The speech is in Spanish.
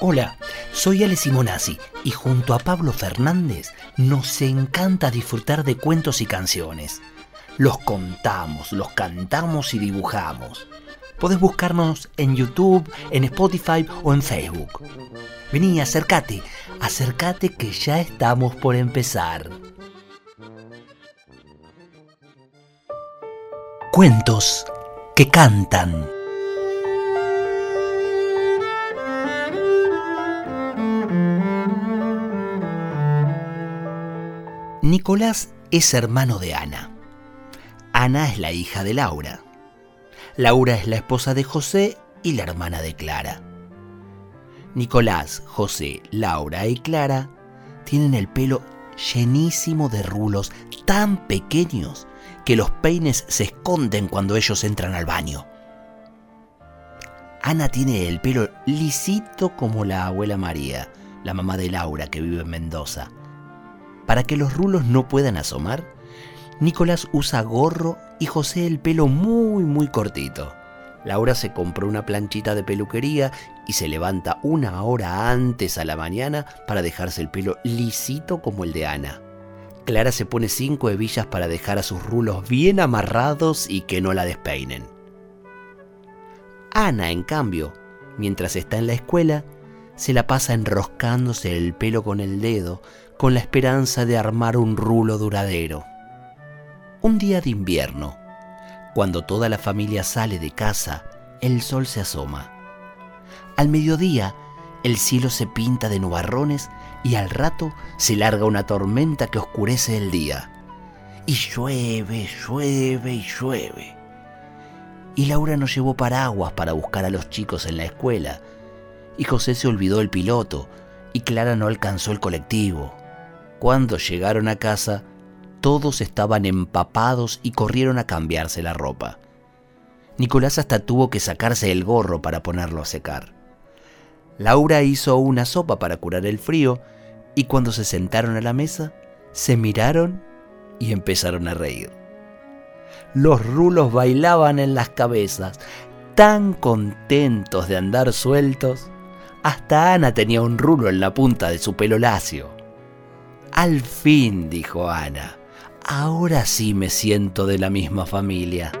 Hola, soy Ale Simonazzi y junto a Pablo Fernández nos encanta disfrutar de cuentos y canciones. Los contamos, los cantamos y dibujamos. Podés buscarnos en YouTube, en Spotify o en Facebook. Vení, acércate, acércate que ya estamos por empezar. Cuentos que cantan. Nicolás es hermano de Ana. Ana es la hija de Laura. Laura es la esposa de José y la hermana de Clara. Nicolás, José, Laura y Clara tienen el pelo llenísimo de rulos tan pequeños que los peines se esconden cuando ellos entran al baño. Ana tiene el pelo lisito como la abuela María, la mamá de Laura que vive en Mendoza. Para que los rulos no puedan asomar, Nicolás usa gorro y José el pelo muy muy cortito. Laura se compró una planchita de peluquería y se levanta una hora antes a la mañana para dejarse el pelo lisito como el de Ana. Clara se pone cinco hebillas para dejar a sus rulos bien amarrados y que no la despeinen. Ana, en cambio, mientras está en la escuela, se la pasa enroscándose el pelo con el dedo con la esperanza de armar un rulo duradero. Un día de invierno, cuando toda la familia sale de casa, el sol se asoma. Al mediodía, el cielo se pinta de nubarrones y al rato se larga una tormenta que oscurece el día. Y llueve, llueve y llueve. Y Laura no llevó paraguas para buscar a los chicos en la escuela. Y José se olvidó el piloto y Clara no alcanzó el colectivo. Cuando llegaron a casa, todos estaban empapados y corrieron a cambiarse la ropa. Nicolás hasta tuvo que sacarse el gorro para ponerlo a secar. Laura hizo una sopa para curar el frío y cuando se sentaron a la mesa, se miraron y empezaron a reír. Los rulos bailaban en las cabezas, tan contentos de andar sueltos. Hasta Ana tenía un rulo en la punta de su pelo lacio. Al fin, dijo Ana, ahora sí me siento de la misma familia.